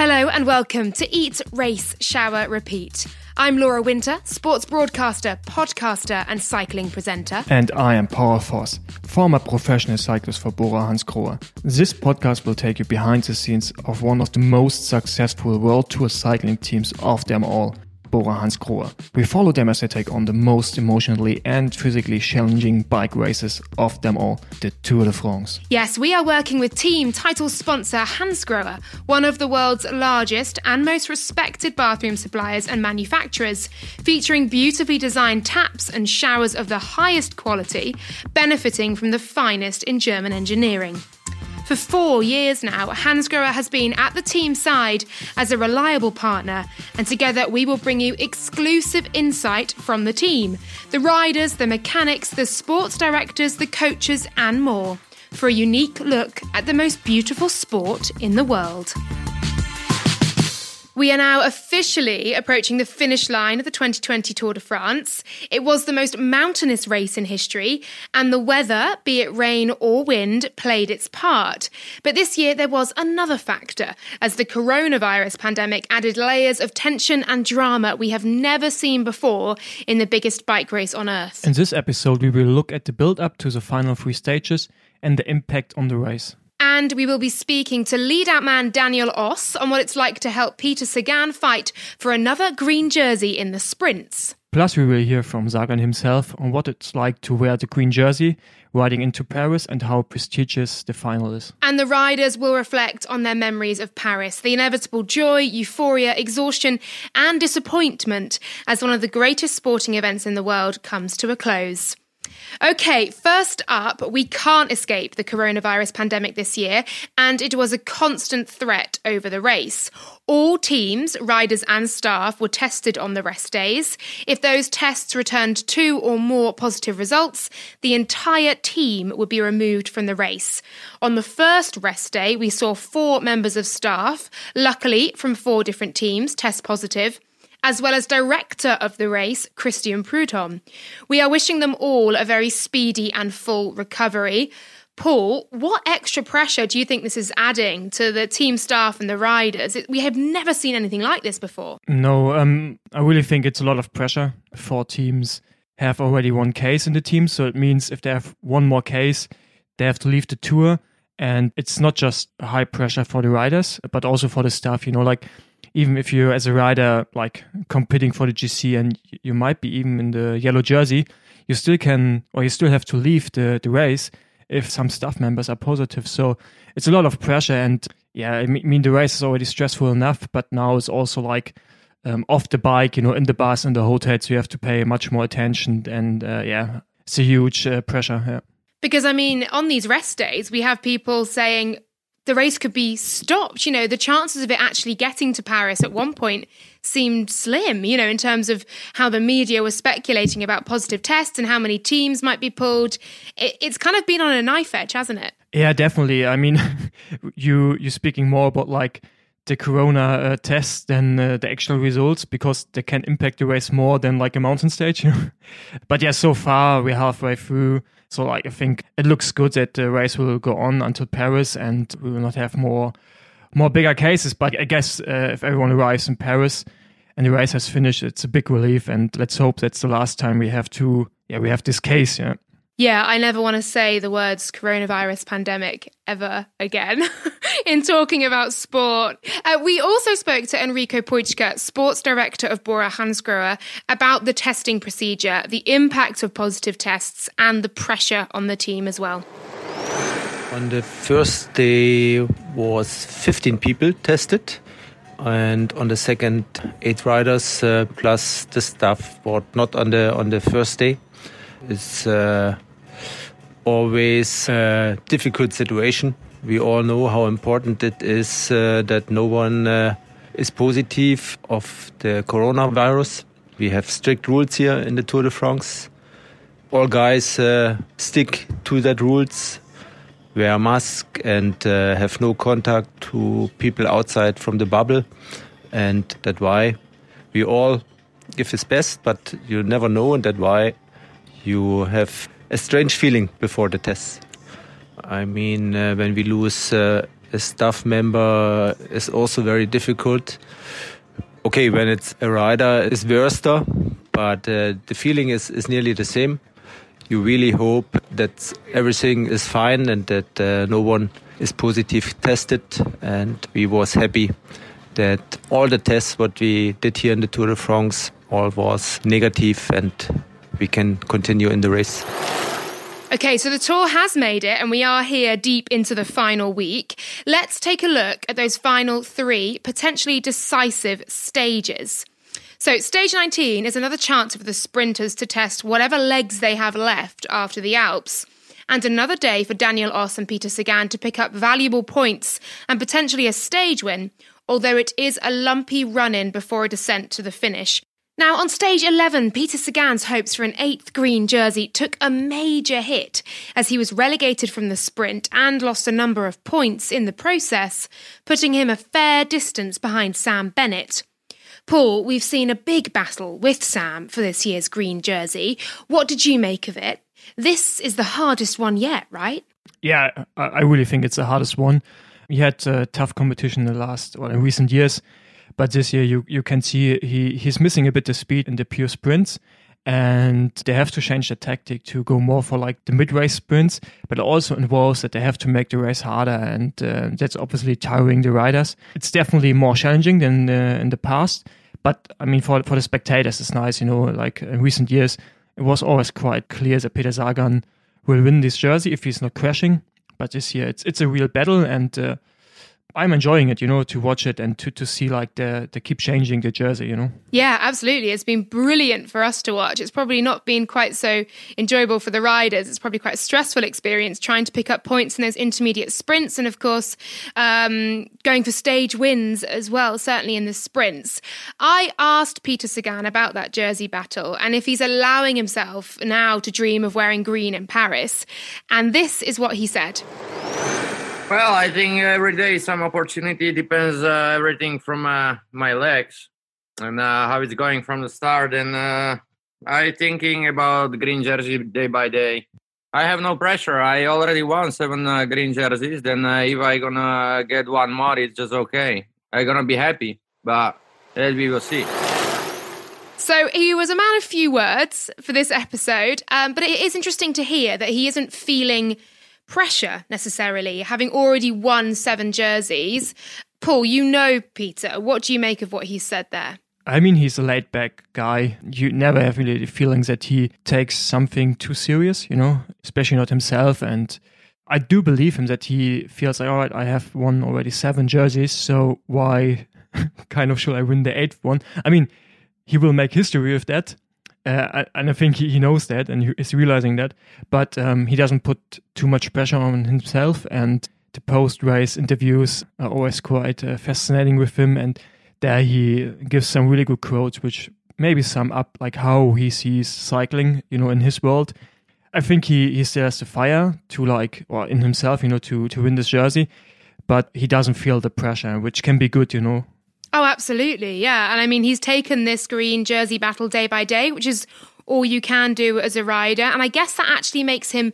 Hello and welcome to Eat, Race, Shower, Repeat. I'm Laura Winter, sports broadcaster, podcaster, and cycling presenter. And I am Paul Voss, former professional cyclist for Bora Hansgrohe. This podcast will take you behind the scenes of one of the most successful World Tour cycling teams of them all, Bora. We follow them as they take on the most emotionally and physically challenging bike races of them all, the Tour de France. Yes, we are working with team title sponsor Hansgrohe, one of the world's largest and most respected bathroom suppliers and manufacturers, featuring beautifully designed taps and showers of the highest quality, benefiting from the finest in German engineering. For four years now, Hansgrohe has been at the team side as a reliable partner, and together we will bring you exclusive insight from the team the riders, the mechanics, the sports directors, the coaches, and more for a unique look at the most beautiful sport in the world. We are now officially approaching the finish line of the 2020 Tour de France. It was the most mountainous race in history, and the weather, be it rain or wind, played its part. But this year there was another factor, as the coronavirus pandemic added layers of tension and drama we have never seen before in the biggest bike race on earth. In this episode, we will look at the build up to the final three stages and the impact on the race. And we will be speaking to lead out man Daniel Oss on what it's like to help Peter Sagan fight for another green jersey in the sprints. Plus, we will hear from Sagan himself on what it's like to wear the green jersey riding into Paris and how prestigious the final is. And the riders will reflect on their memories of Paris, the inevitable joy, euphoria, exhaustion, and disappointment as one of the greatest sporting events in the world comes to a close. Okay, first up, we can't escape the coronavirus pandemic this year, and it was a constant threat over the race. All teams, riders, and staff were tested on the rest days. If those tests returned two or more positive results, the entire team would be removed from the race. On the first rest day, we saw four members of staff, luckily from four different teams, test positive as well as director of the race, Christian Prudhomme. We are wishing them all a very speedy and full recovery. Paul, what extra pressure do you think this is adding to the team staff and the riders? We have never seen anything like this before. No, um, I really think it's a lot of pressure. Four teams have already one case in the team, so it means if they have one more case, they have to leave the tour. And it's not just high pressure for the riders, but also for the staff. You know, like even if you're as a rider like competing for the GC and you might be even in the yellow jersey, you still can or you still have to leave the, the race if some staff members are positive. So it's a lot of pressure and yeah, I mean the race is already stressful enough, but now it's also like um, off the bike, you know, in the bus, in the hotel, so you have to pay much more attention and uh, yeah, it's a huge uh, pressure. Yeah. Because I mean, on these rest days, we have people saying, the race could be stopped. You know, the chances of it actually getting to Paris at one point seemed slim, you know, in terms of how the media was speculating about positive tests and how many teams might be pulled. It, it's kind of been on a knife edge, hasn't it? Yeah, definitely. I mean, you you're speaking more about like the corona uh, tests than uh, the actual results because they can impact the race more than like a mountain stage. but yeah, so far we're halfway through. So like I think it looks good that the race will go on until Paris and we will not have more more bigger cases. But I guess uh, if everyone arrives in Paris and the race has finished, it's a big relief. And let's hope that's the last time we have to yeah we have this case. Yeah. Yeah, I never want to say the words coronavirus pandemic ever again in talking about sport. Uh, we also spoke to Enrico Poitschke, sports director of Bora Hansgrohe, about the testing procedure, the impact of positive tests, and the pressure on the team as well. On the first day was 15 people tested and on the second eight riders uh, plus the staff but not on the on the first day it's uh, always a difficult situation. We all know how important it is uh, that no one uh, is positive of the coronavirus. We have strict rules here in the Tour de France. All guys uh, stick to that rules, wear a mask and uh, have no contact to people outside from the bubble. And that why we all give his best, but you never know, and that why you have a strange feeling before the test. I mean, uh, when we lose uh, a staff member is also very difficult. Okay, when it's a rider, it's worse, but uh, the feeling is, is nearly the same. You really hope that everything is fine and that uh, no one is positive tested. And we was happy that all the tests what we did here in the Tour de France all was negative and we can continue in the race. Okay, so the tour has made it, and we are here deep into the final week. Let's take a look at those final three potentially decisive stages. So, stage 19 is another chance for the sprinters to test whatever legs they have left after the Alps. And another day for Daniel Oss and Peter Sagan to pick up valuable points and potentially a stage win, although it is a lumpy run in before a descent to the finish. Now, on stage 11, Peter Sagan's hopes for an eighth green jersey took a major hit as he was relegated from the sprint and lost a number of points in the process, putting him a fair distance behind Sam Bennett. Paul, we've seen a big battle with Sam for this year's green jersey. What did you make of it? This is the hardest one yet, right? Yeah, I really think it's the hardest one. We had tough competition in the last, well, in recent years but this year, you you can see he he's missing a bit the speed in the pure sprints, and they have to change the tactic to go more for like the mid race sprints. But it also involves that they have to make the race harder, and uh, that's obviously tiring the riders. It's definitely more challenging than uh, in the past. But I mean, for for the spectators, it's nice. You know, like in recent years, it was always quite clear that Peter Sagan will win this jersey if he's not crashing. But this year, it's it's a real battle, and uh, I'm enjoying it, you know, to watch it and to, to see like the the keep changing the jersey, you know. Yeah, absolutely. It's been brilliant for us to watch. It's probably not been quite so enjoyable for the riders. It's probably quite a stressful experience trying to pick up points in those intermediate sprints, and of course, um, going for stage wins as well. Certainly in the sprints. I asked Peter Sagan about that jersey battle and if he's allowing himself now to dream of wearing green in Paris, and this is what he said. Well, I think every day some opportunity depends uh, everything from uh, my legs and uh, how it's going from the start. And uh, I thinking about green jersey day by day. I have no pressure. I already won seven uh, green jerseys. Then uh, if I gonna get one more, it's just okay. I gonna be happy. But we will see. So he was a man of few words for this episode, um, but it is interesting to hear that he isn't feeling pressure necessarily, having already won seven jerseys. Paul, you know Peter. What do you make of what he said there? I mean, he's a laid back guy. You never have really the feeling that he takes something too serious, you know, especially not himself. And I do believe him that he feels like, all right, I have won already seven jerseys, so why kind of should I win the eighth one? I mean, he will make history with that. Uh, and I think he, knows that and he is realizing that, but um, he doesn't put too much pressure on himself. And the post race interviews are always quite uh, fascinating with him. And there he gives some really good quotes, which maybe sum up like how he sees cycling, you know, in his world. I think he, he still has the fire to like, or in himself, you know, to, to win this jersey, but he doesn't feel the pressure, which can be good, you know, Oh, absolutely. Yeah. And I mean, he's taken this green jersey battle day by day, which is all you can do as a rider. And I guess that actually makes him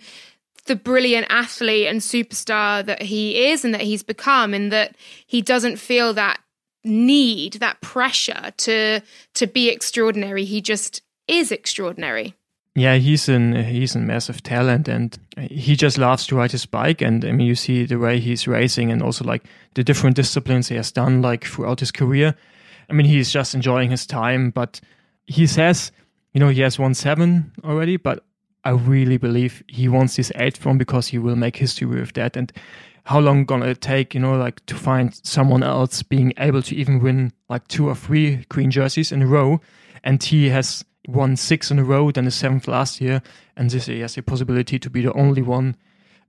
the brilliant athlete and superstar that he is and that he's become, in that he doesn't feel that need, that pressure to to be extraordinary. He just is extraordinary. Yeah, he's an he's a massive talent, and he just loves to ride his bike. And I mean, you see the way he's racing, and also like the different disciplines he has done like throughout his career. I mean, he's just enjoying his time. But he says, you know, he has won seven already, but I really believe he wants this eighth one because he will make history with that. And how long gonna it take, you know, like to find someone else being able to even win like two or three green jerseys in a row? And he has won six in a row, then the seventh last year, and this year has the possibility to be the only one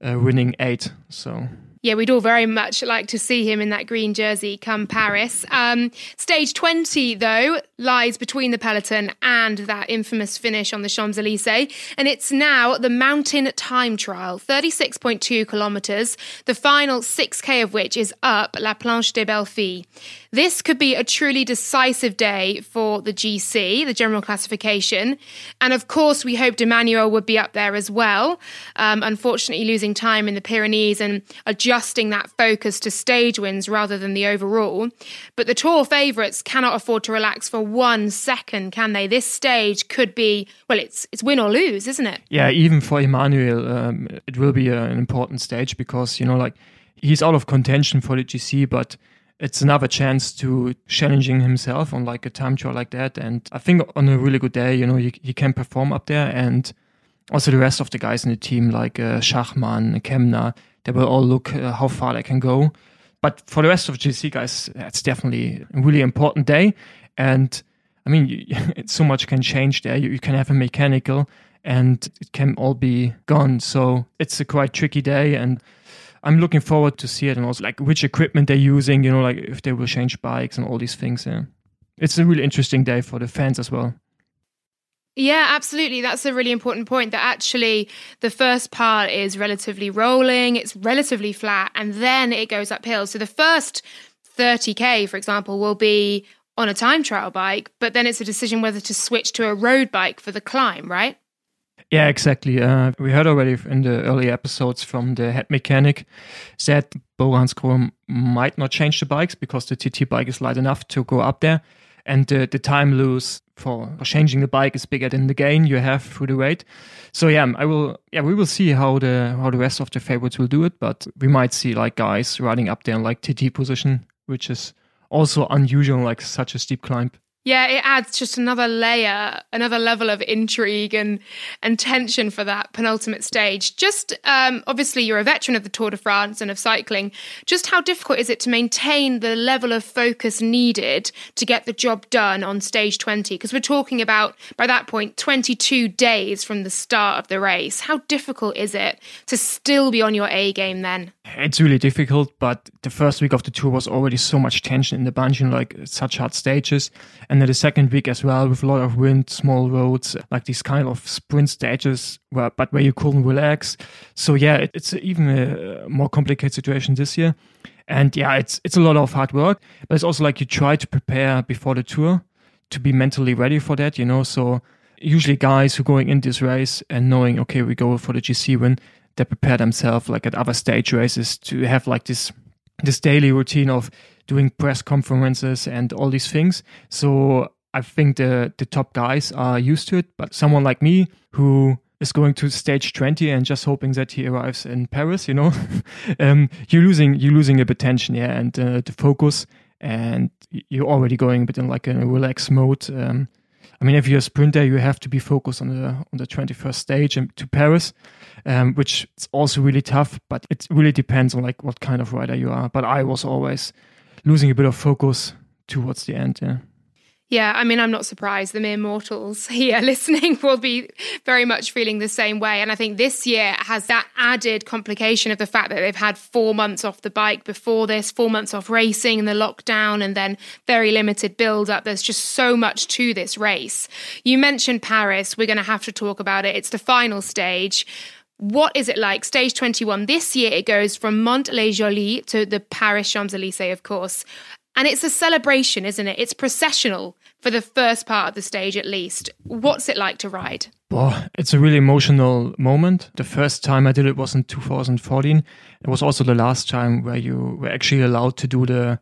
uh, winning eight. So yeah, we'd all very much like to see him in that green jersey come Paris. Um, stage 20, though, lies between the peloton and that infamous finish on the Champs Elysees. And it's now the mountain time trial, 36.2 kilometres, the final 6K of which is up La Planche des Belles Filles. This could be a truly decisive day for the GC, the general classification. And of course, we hoped Emanuel would be up there as well. Um, unfortunately, losing time in the Pyrenees and a adjusting that focus to stage wins rather than the overall. But the Tour favourites cannot afford to relax for one second, can they? This stage could be, well, it's it's win or lose, isn't it? Yeah, even for Emanuel, um, it will be an important stage because, you know, like he's out of contention for the GC, but it's another chance to challenging himself on like a time trial like that. And I think on a really good day, you know, he, he can perform up there. And also the rest of the guys in the team, like uh, Schachmann, Kämna, they will all look uh, how far they can go. But for the rest of GC guys, it's definitely a really important day. And I mean, you, so much can change there. You, you can have a mechanical and it can all be gone. So it's a quite tricky day. And I'm looking forward to see it and also like which equipment they're using, you know, like if they will change bikes and all these things. Yeah. It's a really interesting day for the fans as well. Yeah, absolutely. That's a really important point that actually the first part is relatively rolling, it's relatively flat, and then it goes uphill. So the first 30K, for example, will be on a time trial bike, but then it's a decision whether to switch to a road bike for the climb, right? Yeah, exactly. Uh, we heard already in the early episodes from the head mechanic that Bo Hansgrohe might not change the bikes because the TT bike is light enough to go up there. And the, the time lose for changing the bike is bigger than the gain you have through the weight. So yeah, I will. Yeah, we will see how the how the rest of the favorites will do it, but we might see like guys riding up there in like TT position, which is also unusual, like such a steep climb. Yeah, it adds just another layer, another level of intrigue and and tension for that penultimate stage. Just um, obviously, you're a veteran of the Tour de France and of cycling. Just how difficult is it to maintain the level of focus needed to get the job done on stage 20? Because we're talking about by that point 22 days from the start of the race. How difficult is it to still be on your A game then? It's really difficult, but the first week of the tour was already so much tension in the bunch, know, like such hard stages. And then the second week as well, with a lot of wind, small roads, like these kind of sprint stages, where, but where you couldn't relax. So yeah, it, it's even a more complicated situation this year. And yeah, it's it's a lot of hard work, but it's also like you try to prepare before the tour to be mentally ready for that, you know. So usually guys who are going in this race and knowing, okay, we go for the GC win, they prepare themselves like at other stage races to have like this this daily routine of doing press conferences and all these things. So I think the the top guys are used to it, but someone like me who is going to stage 20 and just hoping that he arrives in Paris, you know, um, you're losing you're losing a bit tension, yeah, and uh, the focus, and you're already going a bit in like a relaxed mode. Um, I mean, if you're a sprinter, you have to be focused on the on the 21st stage and to Paris, um, which is also really tough. But it really depends on like what kind of rider you are. But I was always losing a bit of focus towards the end. Yeah. Yeah, I mean, I'm not surprised. The mere mortals here listening will be very much feeling the same way. And I think this year has that added complication of the fact that they've had four months off the bike before this, four months off racing and the lockdown, and then very limited build up. There's just so much to this race. You mentioned Paris. We're going to have to talk about it. It's the final stage. What is it like? Stage 21. This year it goes from Mantes-la-Jolie to the Paris Champs Elysees, of course. And it's a celebration, isn't it? It's processional for the first part of the stage, at least. What's it like to ride? Well, it's a really emotional moment. The first time I did it was in 2014. It was also the last time where you were actually allowed to do the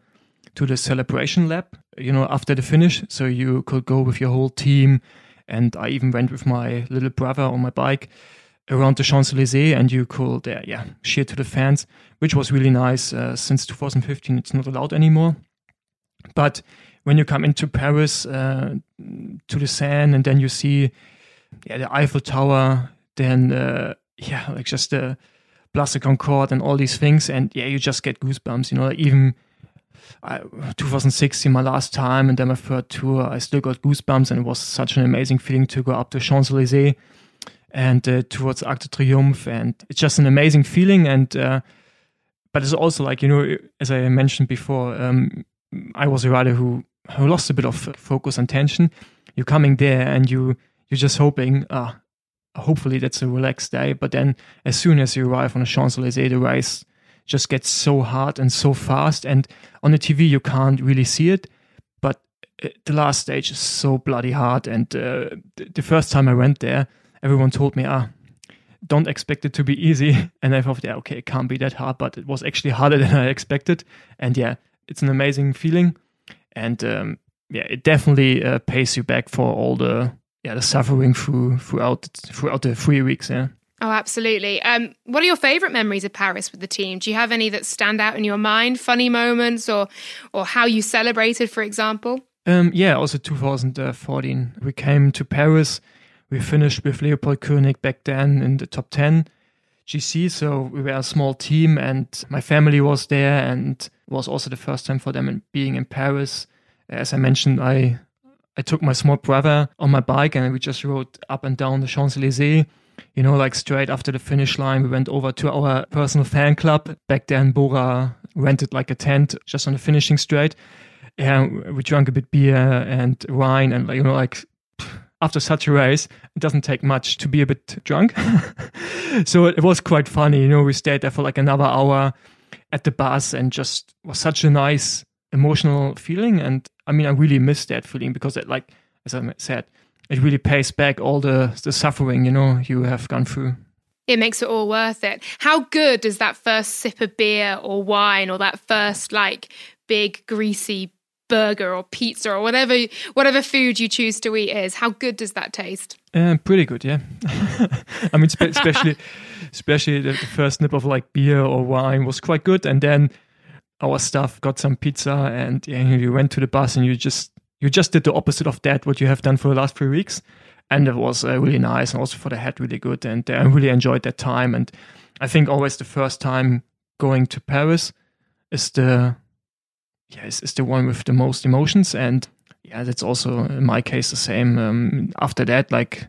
to the celebration lap, you know, after the finish. So you could go with your whole team. And I even went with my little brother on my bike around the Champs Elysees, and you could, uh, yeah, cheer to the fans, which was really nice. Uh, since 2015, it's not allowed anymore. But when you come into Paris uh, to the Seine, and then you see yeah, the Eiffel Tower, then uh, yeah, like just the Place de Concorde and all these things, and yeah, you just get goosebumps. You know, like even uh, 2016, my last time, and then my third tour, I still got goosebumps, and it was such an amazing feeling to go up the Champs Elysees and uh, towards Arc de Triomphe, and it's just an amazing feeling. And uh, but it's also like you know, as I mentioned before, um, I was a rider who, who lost a bit of focus and tension. You're coming there and you you're just hoping, ah, hopefully that's a relaxed day. But then as soon as you arrive on the Champs Elysees, the race just gets so hard and so fast. And on the TV you can't really see it, but uh, the last stage is so bloody hard. And uh, the first time I went there, everyone told me, ah, don't expect it to be easy. And I thought, yeah, okay, it can't be that hard, but it was actually harder than I expected. And yeah, it's an amazing feeling. And um, yeah, it definitely uh, pays you back for all the yeah the suffering through throughout throughout the three weeks. Yeah. Oh, absolutely. Um, what are your favourite memories of Paris with the team? Do you have any that stand out in your mind? Funny moments, or or how you celebrated, for example? Um, yeah, also 2014. We came to Paris. We finished with Leopold Koenig back then in the top 10 GC. So we were a small team, and my family was there, and it was also the first time for them being in Paris. As I mentioned, I I took my small brother on my bike, and we just rode up and down the Champs Elysees. You know, like straight after the finish line, we went over to our personal fan club. Back then, Bora rented like a tent just on the finishing straight. And we drank a bit beer and wine, and you know, like after such a race, it doesn't take much to be a bit drunk. so it was quite funny. You know, we stayed there for like another hour at the bus and just was such a nice emotional feeling. And I mean, I really miss that feeling because it, like, as I said, it really pays back all the, the suffering, you know, you have gone through. It makes it all worth it. How good does that first sip of beer or wine or that first like big greasy burger or pizza or whatever whatever food you choose to eat is. How good does that taste? Uh, pretty good, yeah. I mean, spe- especially especially the, the first nip of like beer or wine was quite good, and then our staff got some pizza, and yeah, you went to the bus and you just you just did the opposite of that what you have done for the last three weeks, and it was uh, really nice and also for the head really good, and uh, I really enjoyed that time. And I think always the first time going to Paris is the yeah, is, is the one with the most emotions. And yeah, that's also in my case the same. Um, after that, like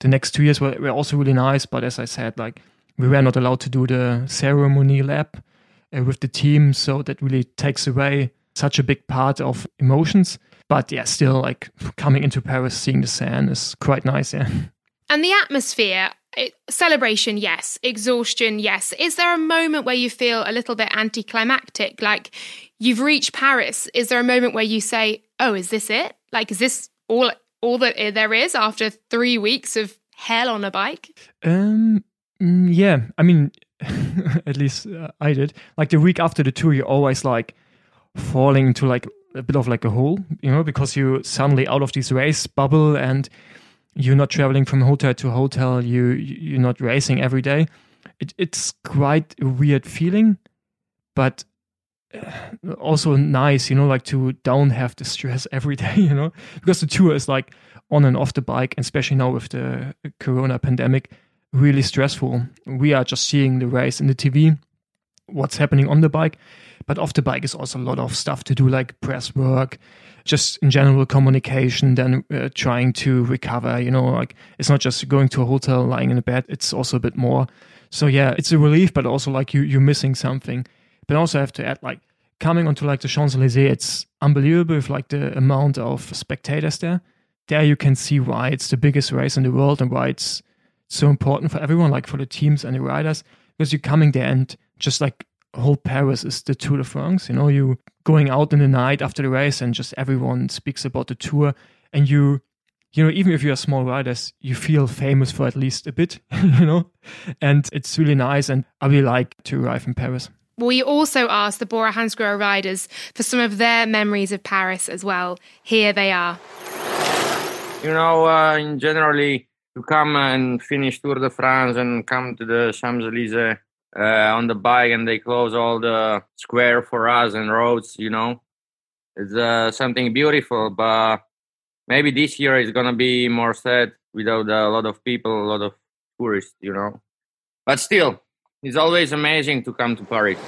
the next two years were, were also really nice. But as I said, like we were not allowed to do the ceremony lap uh, with the team. So that really takes away such a big part of emotions. But yeah, still like coming into Paris, seeing the Seine is quite nice. Yeah. And the atmosphere, it, celebration, yes. Exhaustion, yes. Is there a moment where you feel a little bit anticlimactic? Like you've reached Paris. Is there a moment where you say, "Oh, is this it? Like, is this all all that there is after three weeks of hell on a bike?" Um, mm, yeah. I mean, at least uh, I did. Like the week after the tour, you're always like falling into like a bit of like a hole, you know, because you suddenly out of this race bubble and you're not traveling from hotel to hotel. You you're not racing every day. It, it's quite a weird feeling, but uh, also nice, you know, like to don't have the stress every day, you know, because the tour is like on and off the bike, especially now with the corona pandemic, really stressful. We are just seeing the race in the TV, what's happening on the bike, but off the bike is also a lot of stuff to do, like press work, just in general communication, then uh, trying to recover, you know, like it's not just going to a hotel, lying in a bed, it's also a bit more. So yeah, it's a relief, but also like you, you're missing something. But also have to add like coming onto like the Champs Elysees, it's unbelievable with like the amount of spectators there. There you can see why it's the biggest race in the world and why it's so important for everyone, like for the teams and the riders, because you're coming there and just like whole Paris is the Tour de France. You know, you going out in the night after the race and just everyone speaks about the tour and you you know, even if you're a small riders, you feel famous for at least a bit, you know, and it's really nice. And I really like to arrive in Paris. We also asked the Bora Hansgrohe riders for some of their memories of Paris as well. Here they are. You know, uh, in generally, to come and finish Tour de France and come to the Champs Elysees on the bike, and they close all the square for us and roads. You know, it's uh, something beautiful. But maybe this year is gonna be more sad without a lot of people, a lot of tourists. You know, but still, it's always amazing to come to Paris.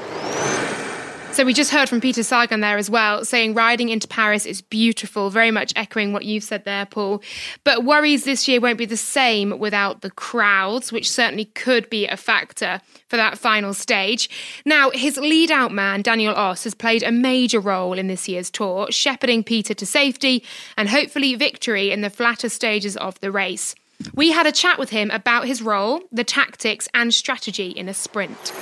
So we just heard from Peter Sagan there as well, saying riding into Paris is beautiful, very much echoing what you've said there, Paul. But worries this year won't be the same without the crowds, which certainly could be a factor for that final stage. Now, his lead out man, Daniel Oss, has played a major role in this year's tour, shepherding Peter to safety and hopefully victory in the flatter stages of the race. We had a chat with him about his role, the tactics, and strategy in a sprint.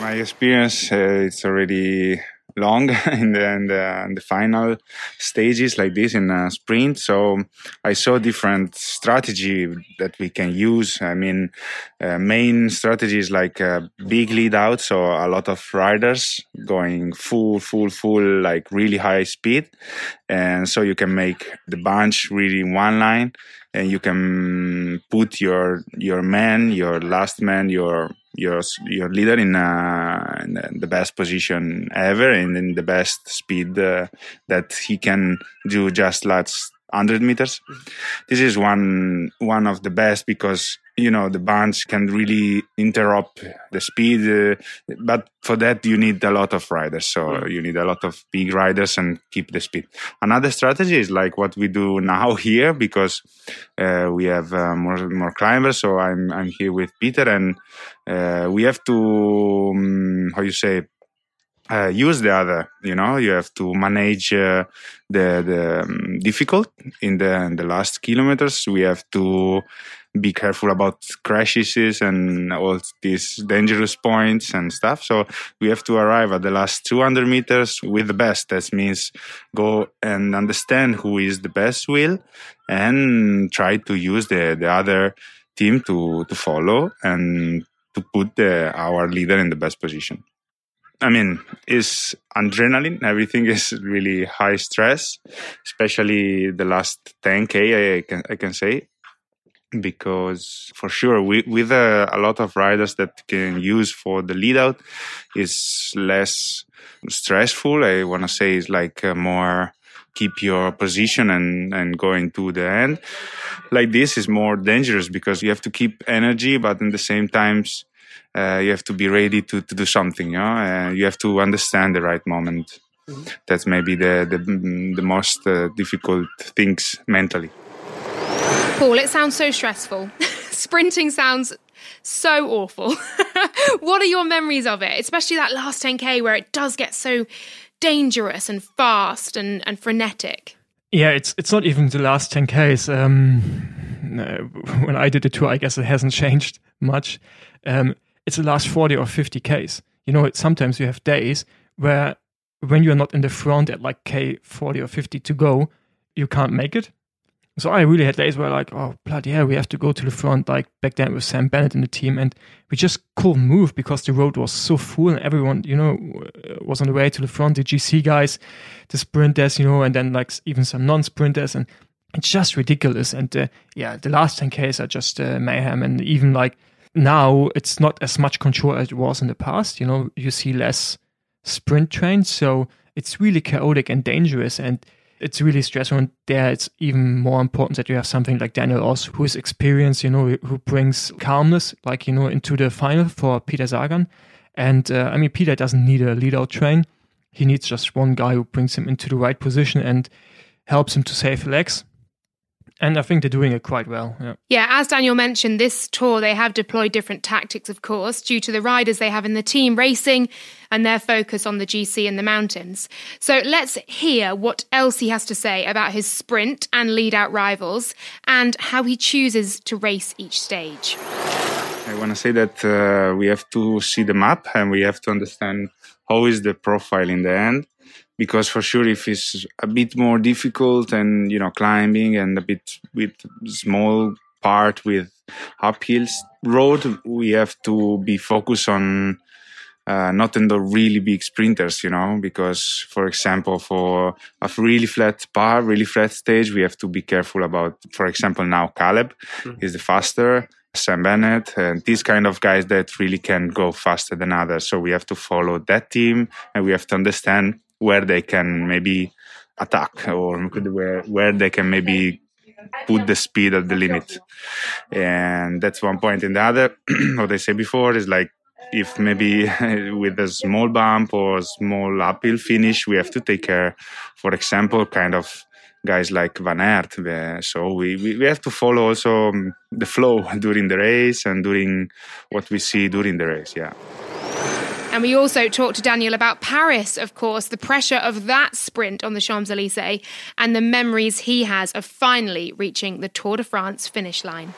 My experience uh, it's already long in the, in the, in the final stages like this in a sprint. So I saw different strategy that we can use. I mean, uh, main strategies like a big lead out, so a lot of riders going full, full, full, like really high speed, and so you can make the bunch really one line, and you can put your your man, your last man, your your your leader in, uh, in the best position ever and in the best speed uh, that he can do just last 100 meters. This is one one of the best because you know the bands can really interrupt the speed, uh, but for that you need a lot of riders. So mm. you need a lot of big riders and keep the speed. Another strategy is like what we do now here because uh, we have uh, more more climbers. So I'm I'm here with Peter and uh, we have to um, how you say uh, use the other. You know, you have to manage uh, the the um, difficult in the in the last kilometers. We have to be careful about crashes and all these dangerous points and stuff. So we have to arrive at the last 200 meters with the best. That means go and understand who is the best wheel and try to use the the other team to to follow and to put the, our leader in the best position. I mean, is adrenaline. Everything is really high stress, especially the last 10k. I can I can say because for sure we, with a, a, lot of riders that can use for the lead out is less stressful. I want to say it's like uh, more keep your position and and going to the end. Like this is more dangerous because you have to keep energy, but in the same times uh, you have to be ready to, to do something. You, know? uh, you have to understand the right moment. Mm-hmm. That's maybe the the, the most uh, difficult things mentally. Paul, it sounds so stressful. Sprinting sounds so awful. what are your memories of it, especially that last 10k where it does get so dangerous and fast and, and frenetic? Yeah, it's it's not even the last 10Ks. Um, when I did the tour, I guess it hasn't changed much. Um, it's the last 40 or 50 Ks. You know, sometimes you have days where when you're not in the front at like K 40 or 50 to go, you can't make it. So I really had days where like, oh bloody yeah, we have to go to the front. Like back then with Sam Bennett in the team, and we just couldn't move because the road was so full, and everyone, you know, was on the way to the front. The GC guys, the sprinters, you know, and then like even some non-sprinters, and it's just ridiculous. And uh, yeah, the last 10Ks are just uh, mayhem, and even like now it's not as much control as it was in the past. You know, you see less sprint trains, so it's really chaotic and dangerous, and it's really stressful. And there, it's even more important that you have something like Daniel Oss, who is experienced, you know, who brings calmness, like you know, into the final for Peter Sagan. And uh, I mean, Peter doesn't need a lead out train; he needs just one guy who brings him into the right position and helps him to save legs. And I think they're doing it quite well. Yeah. yeah, as Daniel mentioned, this tour they have deployed different tactics, of course, due to the riders they have in the team racing and their focus on the GC and the mountains. So let's hear what else he has to say about his sprint and lead out rivals and how he chooses to race each stage. I want to say that uh, we have to see the map and we have to understand how is the profile in the end because for sure if it's a bit more difficult and you know climbing and a bit with small part with uphills road we have to be focused on uh, not in the really big sprinters, you know, because for example, for a really flat bar, really flat stage, we have to be careful about, for example, now Caleb mm-hmm. is the faster, Sam Bennett, and these kind of guys that really can go faster than others. So we have to follow that team and we have to understand where they can maybe attack or where, where they can maybe put the speed at the limit. And that's one point. And the other, what I said before is like, if maybe with a small bump or small uphill finish, we have to take care, for example, kind of guys like Van Aert. So we, we, have to follow also um, the flow during the race and during what we see during the race. Yeah. And we also talked to Daniel about Paris, of course, the pressure of that sprint on the Champs Elysees and the memories he has of finally reaching the Tour de France finish line.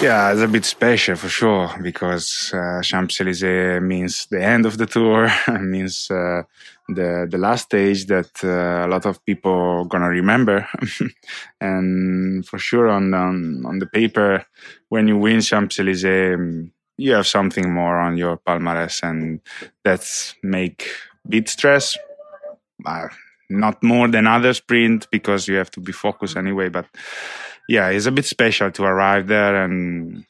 Yeah, it's a bit special for sure because uh, Champs Elysees means the end of the tour, means uh, the the last stage that uh, a lot of people gonna remember. and for sure, on, on on the paper, when you win Champs Elysees, you have something more on your palmarès, and that's make bit stress. Uh, not more than other sprint because you have to be focused anyway, but yeah, it's a bit special to arrive there and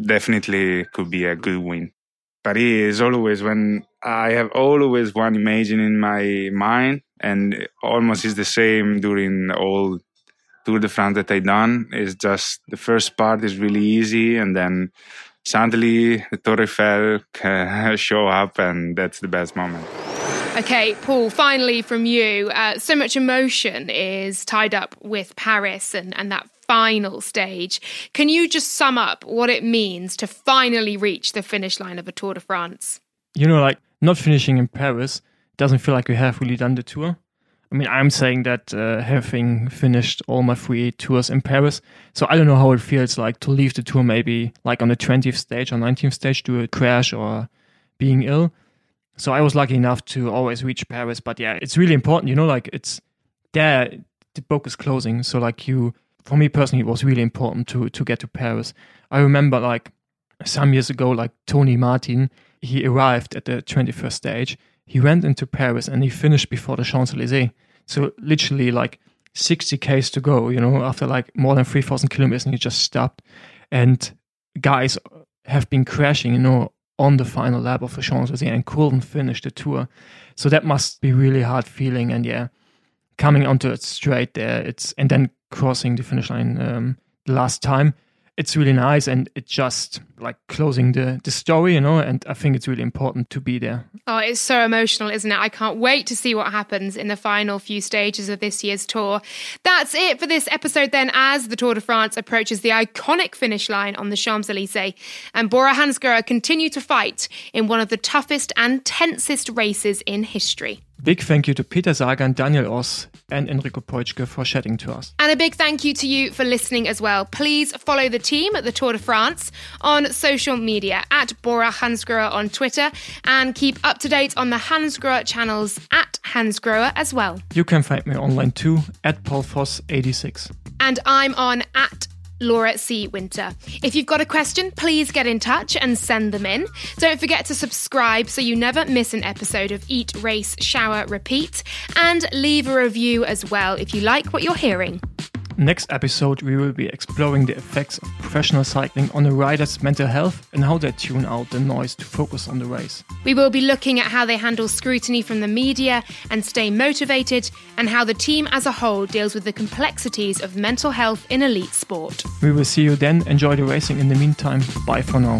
definitely could be a good win. but it is always when I have always one image in my mind and almost is the same during all Tour de France that I done. It's just the first part is really easy and then suddenly the Tour Eiffel show up and that's the best moment. Okay, Paul, finally from you. Uh, so much emotion is tied up with Paris and, and that final stage. Can you just sum up what it means to finally reach the finish line of a Tour de France? You know, like not finishing in Paris doesn't feel like we have really done the tour. I mean, I'm saying that uh, having finished all my three tours in Paris, so I don't know how it feels like to leave the tour maybe like on the 20th stage or 19th stage to a crash or being ill. So I was lucky enough to always reach Paris. But yeah, it's really important, you know, like it's there, the book is closing. So like you, for me personally, it was really important to to get to Paris. I remember like some years ago, like Tony Martin, he arrived at the 21st stage. He went into Paris and he finished before the Champs Elysees. So literally like 60 k's to go, you know, after like more than 3,000 kilometers, and he just stopped. And guys have been crashing, you know, on the final lap of the Champs Elysees and couldn't finish the tour. So that must be really hard feeling. And yeah, coming onto it straight there, it's and then crossing the finish line um, the last time it's really nice and it just like closing the the story you know and i think it's really important to be there. Oh it's so emotional isn't it? I can't wait to see what happens in the final few stages of this year's tour. That's it for this episode then as the tour de france approaches the iconic finish line on the champs-elysees and bora hansgrohe continue to fight in one of the toughest and tensest races in history Big thank you to Peter Sagan, Daniel Oss, and Enrico Poitschke for chatting to us. And a big thank you to you for listening as well. Please follow the team at the Tour de France on social media at Bora Hansgrohe on Twitter and keep up to date on the Hansgrohe channels at Hansgrohe as well. You can find me online too at paulfoss86. And I'm on at Laura C. Winter. If you've got a question, please get in touch and send them in. Don't forget to subscribe so you never miss an episode of Eat, Race, Shower, Repeat, and leave a review as well if you like what you're hearing. Next episode, we will be exploring the effects of professional cycling on a rider's mental health and how they tune out the noise to focus on the race. We will be looking at how they handle scrutiny from the media and stay motivated, and how the team as a whole deals with the complexities of mental health in elite sport. We will see you then. Enjoy the racing in the meantime. Bye for now.